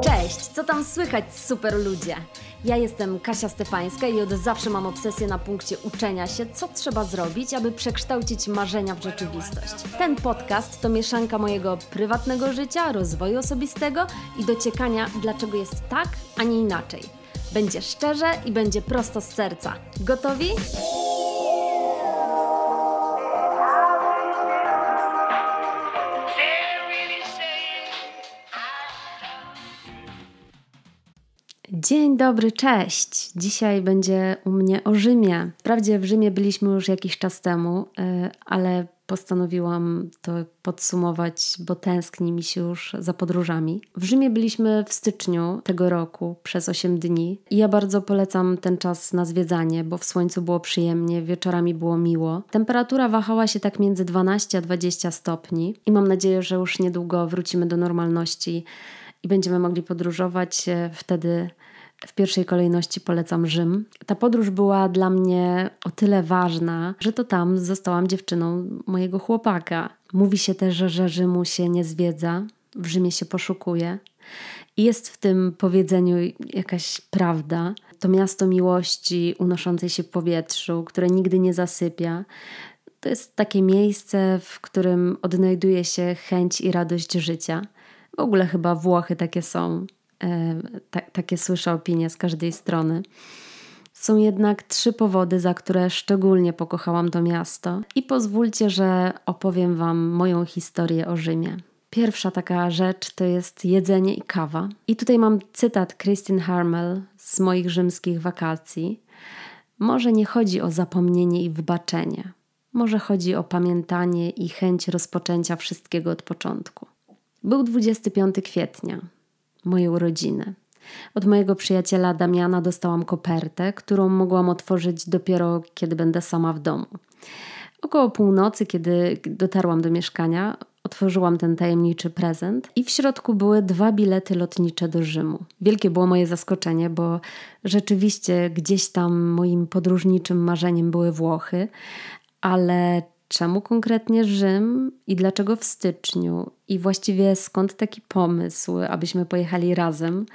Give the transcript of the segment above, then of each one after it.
Cześć, co tam słychać super ludzie? Ja jestem Kasia Stefańska i od zawsze mam obsesję na punkcie uczenia się, co trzeba zrobić, aby przekształcić marzenia w rzeczywistość. Ten podcast to mieszanka mojego prywatnego życia, rozwoju osobistego i dociekania, dlaczego jest tak, a nie inaczej. Będzie szczerze i będzie prosto z serca. Gotowi? Dzień dobry, cześć! Dzisiaj będzie u mnie o Rzymie. Wprawdzie w Rzymie byliśmy już jakiś czas temu, y, ale postanowiłam to podsumować, bo tęskni mi się już za podróżami. W Rzymie byliśmy w styczniu tego roku przez 8 dni i ja bardzo polecam ten czas na zwiedzanie, bo w słońcu było przyjemnie, wieczorami było miło. Temperatura wahała się tak między 12 a 20 stopni i mam nadzieję, że już niedługo wrócimy do normalności i będziemy mogli podróżować. Wtedy w pierwszej kolejności polecam Rzym. Ta podróż była dla mnie o tyle ważna, że to tam zostałam dziewczyną mojego chłopaka. Mówi się też, że Rzymu się nie zwiedza, w Rzymie się poszukuje. I jest w tym powiedzeniu jakaś prawda. To miasto miłości unoszącej się w powietrzu, które nigdy nie zasypia. To jest takie miejsce, w którym odnajduje się chęć i radość życia. W ogóle chyba Włochy takie są. Ta, takie słyszę opinie z każdej strony. Są jednak trzy powody, za które szczególnie pokochałam to miasto, i pozwólcie, że opowiem Wam moją historię o Rzymie. Pierwsza taka rzecz to jest jedzenie i kawa. I tutaj mam cytat Christine Harmel z moich rzymskich wakacji. Może nie chodzi o zapomnienie i wybaczenie. Może chodzi o pamiętanie i chęć rozpoczęcia wszystkiego od początku. Był 25 kwietnia, moje urodziny. Od mojego przyjaciela Damiana dostałam kopertę, którą mogłam otworzyć dopiero kiedy będę sama w domu. Około północy, kiedy dotarłam do mieszkania, otworzyłam ten tajemniczy prezent i w środku były dwa bilety lotnicze do Rzymu. Wielkie było moje zaskoczenie, bo rzeczywiście gdzieś tam moim podróżniczym marzeniem były Włochy, ale czemu konkretnie Rzym i dlaczego w styczniu? I właściwie skąd taki pomysł, abyśmy pojechali razem,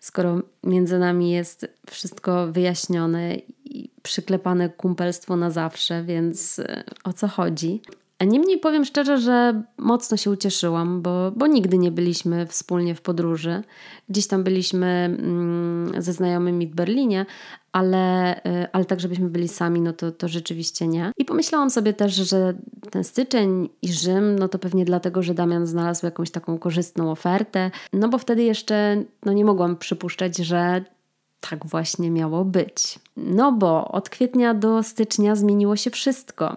skoro między nami jest wszystko wyjaśnione i przyklepane kumpelstwo na zawsze, więc e, o co chodzi? Niemniej powiem szczerze, że mocno się ucieszyłam, bo, bo nigdy nie byliśmy wspólnie w podróży. Gdzieś tam byliśmy mm, ze znajomymi w Berlinie, ale, y, ale tak, żebyśmy byli sami, no to, to rzeczywiście nie. I pomyślałam sobie też, że ten styczeń i Rzym, no to pewnie dlatego, że Damian znalazł jakąś taką korzystną ofertę, no bo wtedy jeszcze no nie mogłam przypuszczać, że tak właśnie miało być. No bo od kwietnia do stycznia zmieniło się wszystko.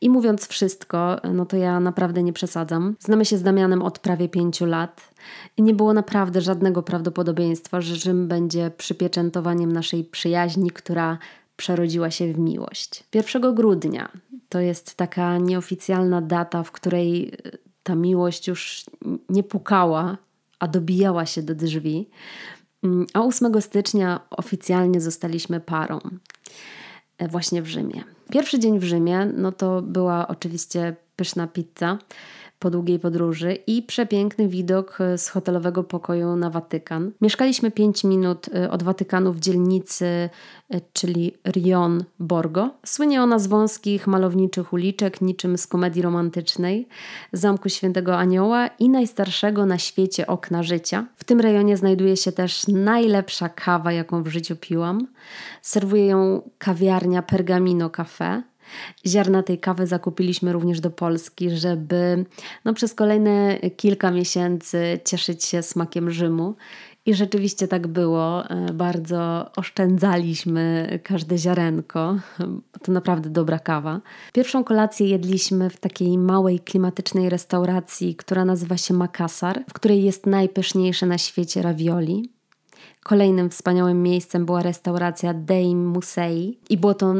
I mówiąc wszystko, no to ja naprawdę nie przesadzam. Znamy się z Damianem od prawie pięciu lat i nie było naprawdę żadnego prawdopodobieństwa, że Rzym będzie przypieczętowaniem naszej przyjaźni, która przerodziła się w miłość. 1 grudnia to jest taka nieoficjalna data, w której ta miłość już nie pukała, a dobijała się do drzwi. A 8 stycznia oficjalnie zostaliśmy parą e, właśnie w Rzymie. Pierwszy dzień w Rzymie, no to była oczywiście pyszna pizza po długiej podróży i przepiękny widok z hotelowego pokoju na Watykan. Mieszkaliśmy 5 minut y, od Watykanu w dzielnicy, y, czyli Rion Borgo. Słynie ona z wąskich, malowniczych uliczek, niczym z komedii romantycznej, Zamku Świętego Anioła i najstarszego na świecie okna życia. W tym rejonie znajduje się też najlepsza kawa, jaką w życiu piłam. Serwuje ją kawiarnia Pergamino Cafe. Ziarna tej kawy zakupiliśmy również do Polski, żeby no, przez kolejne kilka miesięcy cieszyć się smakiem Rzymu. I rzeczywiście tak było. E, bardzo oszczędzaliśmy każde ziarenko. To naprawdę dobra kawa. Pierwszą kolację jedliśmy w takiej małej, klimatycznej restauracji, która nazywa się Makassar, w której jest najpyszniejsze na świecie ravioli. Kolejnym wspaniałym miejscem była restauracja Dame Musei i było to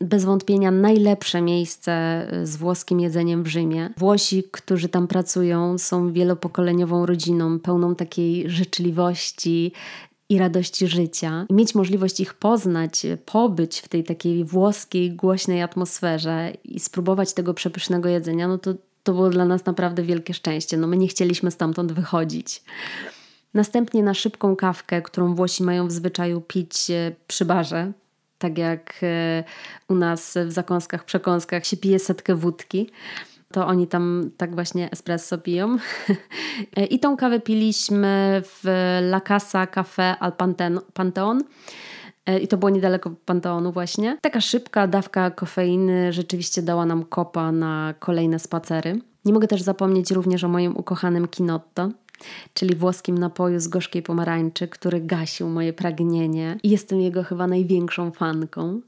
bez wątpienia najlepsze miejsce y, z włoskim jedzeniem w Rzymie. Włosi, którzy tam pracują, są wielopokoleniową rodziną, pełną takiej życzliwości i radości życia mieć możliwość ich poznać, pobyć w tej takiej włoskiej, głośnej atmosferze i spróbować tego przepysznego jedzenia, no to, to było dla nas naprawdę wielkie szczęście. No my nie chcieliśmy stamtąd wychodzić. Następnie na szybką kawkę, którą Włosi mają w zwyczaju pić e, przy barze, tak jak e, u nas w zakąskach, przekąskach się pije setkę wódki to oni tam tak właśnie espresso piją. I tą kawę piliśmy w La Casa Café al Panteon. E, I to było niedaleko Panteonu właśnie. Taka szybka dawka kofeiny rzeczywiście dała nam kopa na kolejne spacery. Nie mogę też zapomnieć również o moim ukochanym Kinotto, czyli włoskim napoju z gorzkiej pomarańczy, który gasił moje pragnienie i jestem jego chyba największą fanką.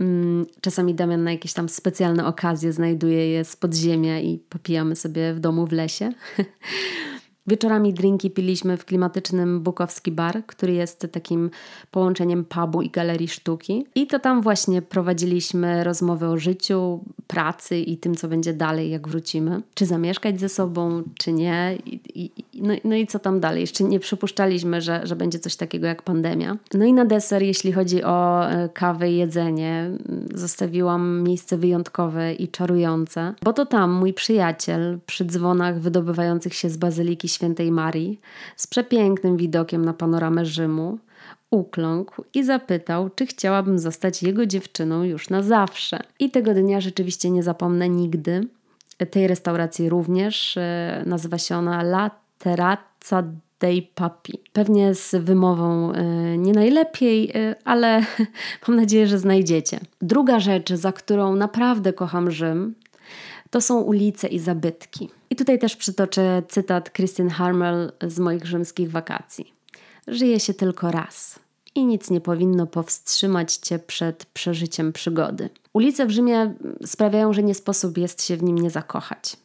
Mm, czasami Damian na jakieś tam specjalne okazje znajduje je z podziemia i popijamy sobie w domu w lesie. Wieczorami drinki piliśmy w klimatycznym Bukowski Bar, który jest takim połączeniem pubu i galerii sztuki. I to tam właśnie prowadziliśmy rozmowy o życiu, pracy i tym, co będzie dalej, jak wrócimy. Czy zamieszkać ze sobą, czy nie. I, i, no, no, i co tam dalej? Jeszcze nie przypuszczaliśmy, że, że będzie coś takiego jak pandemia. No i na deser, jeśli chodzi o e, kawę i jedzenie, zostawiłam miejsce wyjątkowe i czarujące, bo to tam mój przyjaciel przy dzwonach wydobywających się z bazyliki świętej Marii z przepięknym widokiem na panoramę Rzymu, ukląkł i zapytał, czy chciałabym zostać jego dziewczyną już na zawsze. I tego dnia rzeczywiście nie zapomnę nigdy. Tej restauracji również e, nazywa się ona La Terrazza dei Papi. Pewnie z wymową e, nie najlepiej, e, ale mam nadzieję, że znajdziecie. Druga rzecz, za którą naprawdę kocham Rzym, to są ulice i zabytki. I tutaj też przytoczę cytat Christine Harmel z moich rzymskich wakacji. Żyje się tylko raz i nic nie powinno powstrzymać cię przed przeżyciem przygody. Ulice w Rzymie sprawiają, że nie sposób jest się w nim nie zakochać.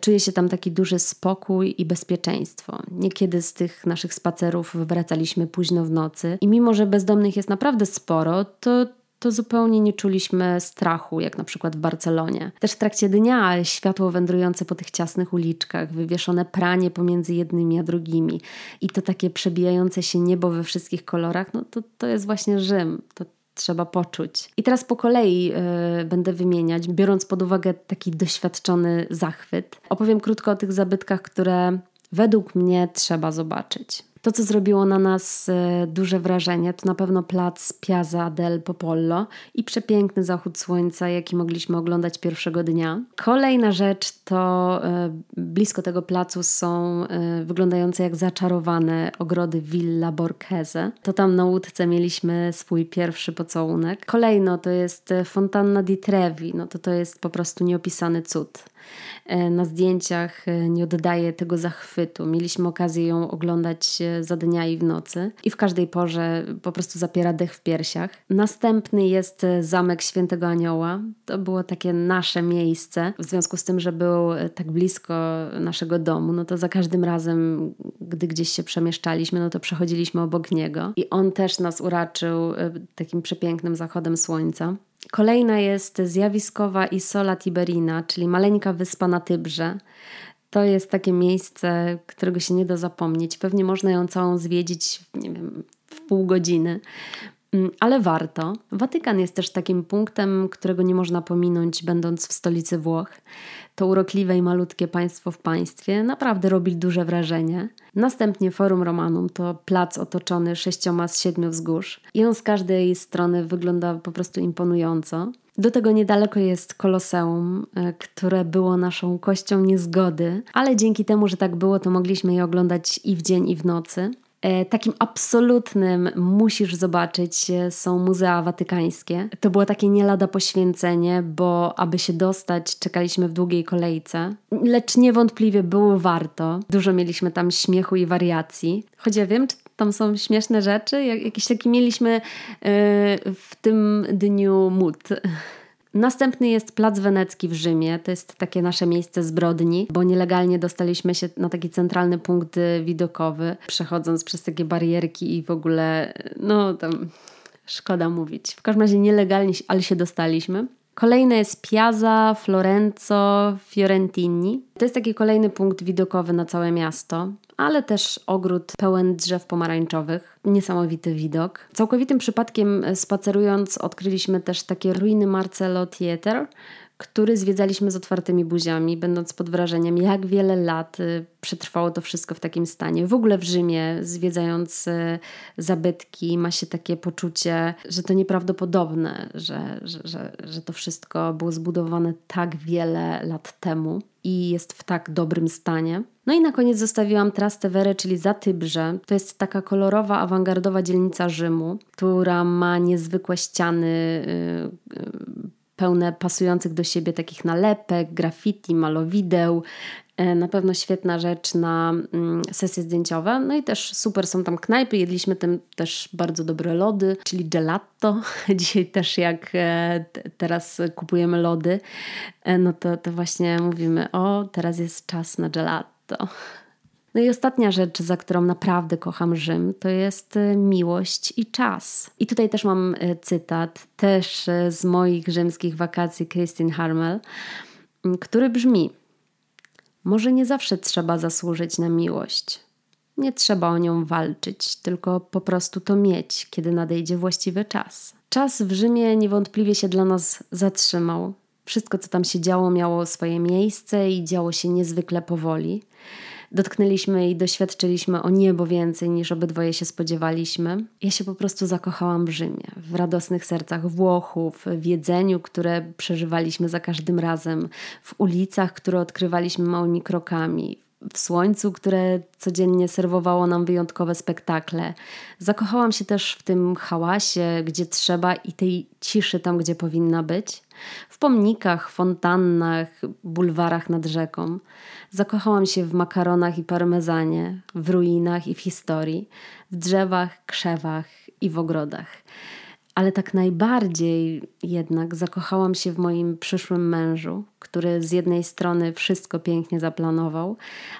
Czuje się tam taki duży spokój i bezpieczeństwo. Niekiedy z tych naszych spacerów wracaliśmy późno w nocy i mimo, że bezdomnych jest naprawdę sporo, to to zupełnie nie czuliśmy strachu, jak na przykład w Barcelonie. Też w trakcie dnia światło wędrujące po tych ciasnych uliczkach, wywieszone pranie pomiędzy jednymi a drugimi i to takie przebijające się niebo we wszystkich kolorach, no to, to jest właśnie Rzym. To, trzeba poczuć. I teraz po kolei yy, będę wymieniać, biorąc pod uwagę taki doświadczony zachwyt. Opowiem krótko o tych zabytkach, które według mnie trzeba zobaczyć. To, co zrobiło na nas e, duże wrażenie, to na pewno plac Piazza del Popollo i przepiękny zachód słońca, jaki mogliśmy oglądać pierwszego dnia. Kolejna rzecz to e, blisko tego placu są e, wyglądające jak zaczarowane ogrody Villa Borghese. To tam na łódce mieliśmy swój pierwszy pocałunek. Kolejno to jest Fontanna di Trevi, no to to jest po prostu nieopisany cud. E, na zdjęciach e, nie oddaje tego zachwytu. Mieliśmy okazję ją oglądać za dnia i w nocy i w każdej porze po prostu zapiera dech w piersiach. Następny jest e, Zamek Świętego Anioła. To było takie nasze miejsce. W związku z tym, że był tak blisko naszego domu, no to za każdym razem, gdy gdzieś się przemieszczaliśmy, no to przechodziliśmy obok niego i on też nas uraczył takim przepięknym zachodem słońca. Kolejna jest zjawiskowa Isola Tiberina, czyli maleńka wyspa na Tybrze. To jest takie miejsce, którego się nie da zapomnieć. Pewnie można ją całą zwiedzić, nie wiem, w pół godziny. Mm, ale warto. Watykan jest też takim punktem, którego nie można pominąć, będąc w stolicy Włoch. To urokliwe i malutkie państwo w państwie naprawdę robi duże wrażenie. Następnie Forum Romanum to plac otoczony sześcioma z siedmiu wzgórz i on z każdej strony wygląda po prostu imponująco. Do tego niedaleko jest Koloseum, e, które było naszą kością niezgody, ale dzięki temu, że tak było, to mogliśmy je oglądać i w dzień, i w nocy. E, takim absolutnym musisz zobaczyć e, są Muzea Watykańskie. To było takie nie lada poświęcenie, bo aby się dostać, czekaliśmy w długiej kolejce, lecz niewątpliwie było warto. Dużo mieliśmy tam śmiechu i wariacji. Choć ja wiem, czy tam są śmieszne rzeczy, jak, jakiś taki mieliśmy yy, w tym dniu mód. Następny jest Plac Wenecki w Rzymie. To jest takie nasze miejsce zbrodni, bo nielegalnie dostaliśmy się na taki centralny punkt widokowy, przechodząc przez takie barierki i w ogóle, no tam szkoda mówić. W każdym razie nielegalnie, ale się dostaliśmy. Kolejne jest Piazza Florenzo Fiorentini. To jest taki kolejny punkt widokowy na całe miasto, ale też ogród pełen drzew pomarańczowych. Niesamowity widok. Całkowitym przypadkiem spacerując odkryliśmy też takie ruiny Marcello Theater, który zwiedzaliśmy z otwartymi buziami, będąc pod wrażeniem, jak wiele lat y, przetrwało to wszystko w takim stanie. W ogóle w Rzymie, zwiedzając y, zabytki, ma się takie poczucie, że to nieprawdopodobne, że, że, że, że to wszystko było zbudowane tak wiele lat temu i jest w tak dobrym stanie. No i na koniec zostawiłam Trastevere, czyli Zatybrze. To jest taka kolorowa, awangardowa dzielnica Rzymu, która ma niezwykłe ściany, yy, pełne pasujących do siebie takich nalepek, graffiti, malowideł. E, na pewno świetna rzecz na mm, sesje zdjęciowe. No i też super są tam knajpy. Jedliśmy tam też bardzo dobre lody, czyli gelato. Dzisiaj też jak e, teraz kupujemy lody, e, no to, to właśnie mówimy, o teraz jest czas na gelato. No i ostatnia rzecz, za którą naprawdę kocham Rzym, to jest e, miłość i czas. I tutaj też mam e, cytat, też e, z moich rzymskich wakacji Christine Harmel, który brzmi: Może nie zawsze trzeba zasłużyć na miłość. Nie trzeba o nią walczyć, tylko po prostu to mieć, kiedy nadejdzie właściwy czas. Czas w Rzymie niewątpliwie się dla nas zatrzymał. Wszystko, co tam się działo, miało swoje miejsce i działo się niezwykle powoli dotknęliśmy i doświadczyliśmy o niebo więcej niż obydwoje się spodziewaliśmy. Ja się po prostu zakochałam w Rzymie, w radosnych sercach Włochów, w jedzeniu, które przeżywaliśmy za każdym razem, w ulicach, które odkrywaliśmy małymi krokami, w słońcu, które codziennie serwowało nam wyjątkowe spektakle. Zakochałam się też w tym hałasie, gdzie trzeba i tej ciszy tam, gdzie powinna być. W pomnikach, fontannach, bulwarach nad rzeką. Zakochałam się w makaronach i parmezanie, w ruinach i w historii, w drzewach, krzewach i w ogrodach. Ale tak najbardziej jednak zakochałam się w moim przyszłym mężu, który z jednej strony wszystko pięknie zaplanował,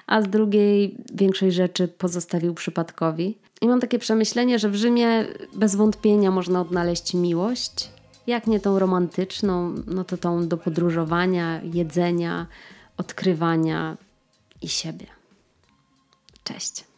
a z drugiej większość rzeczy pozostawił przypadkowi. I mam takie przemyślenie, że w Rzymie bez wątpienia można odnaleźć miłość, jak nie tą romantyczną, no to tą do podróżowania, jedzenia, odkrywania i siebie. Cześć.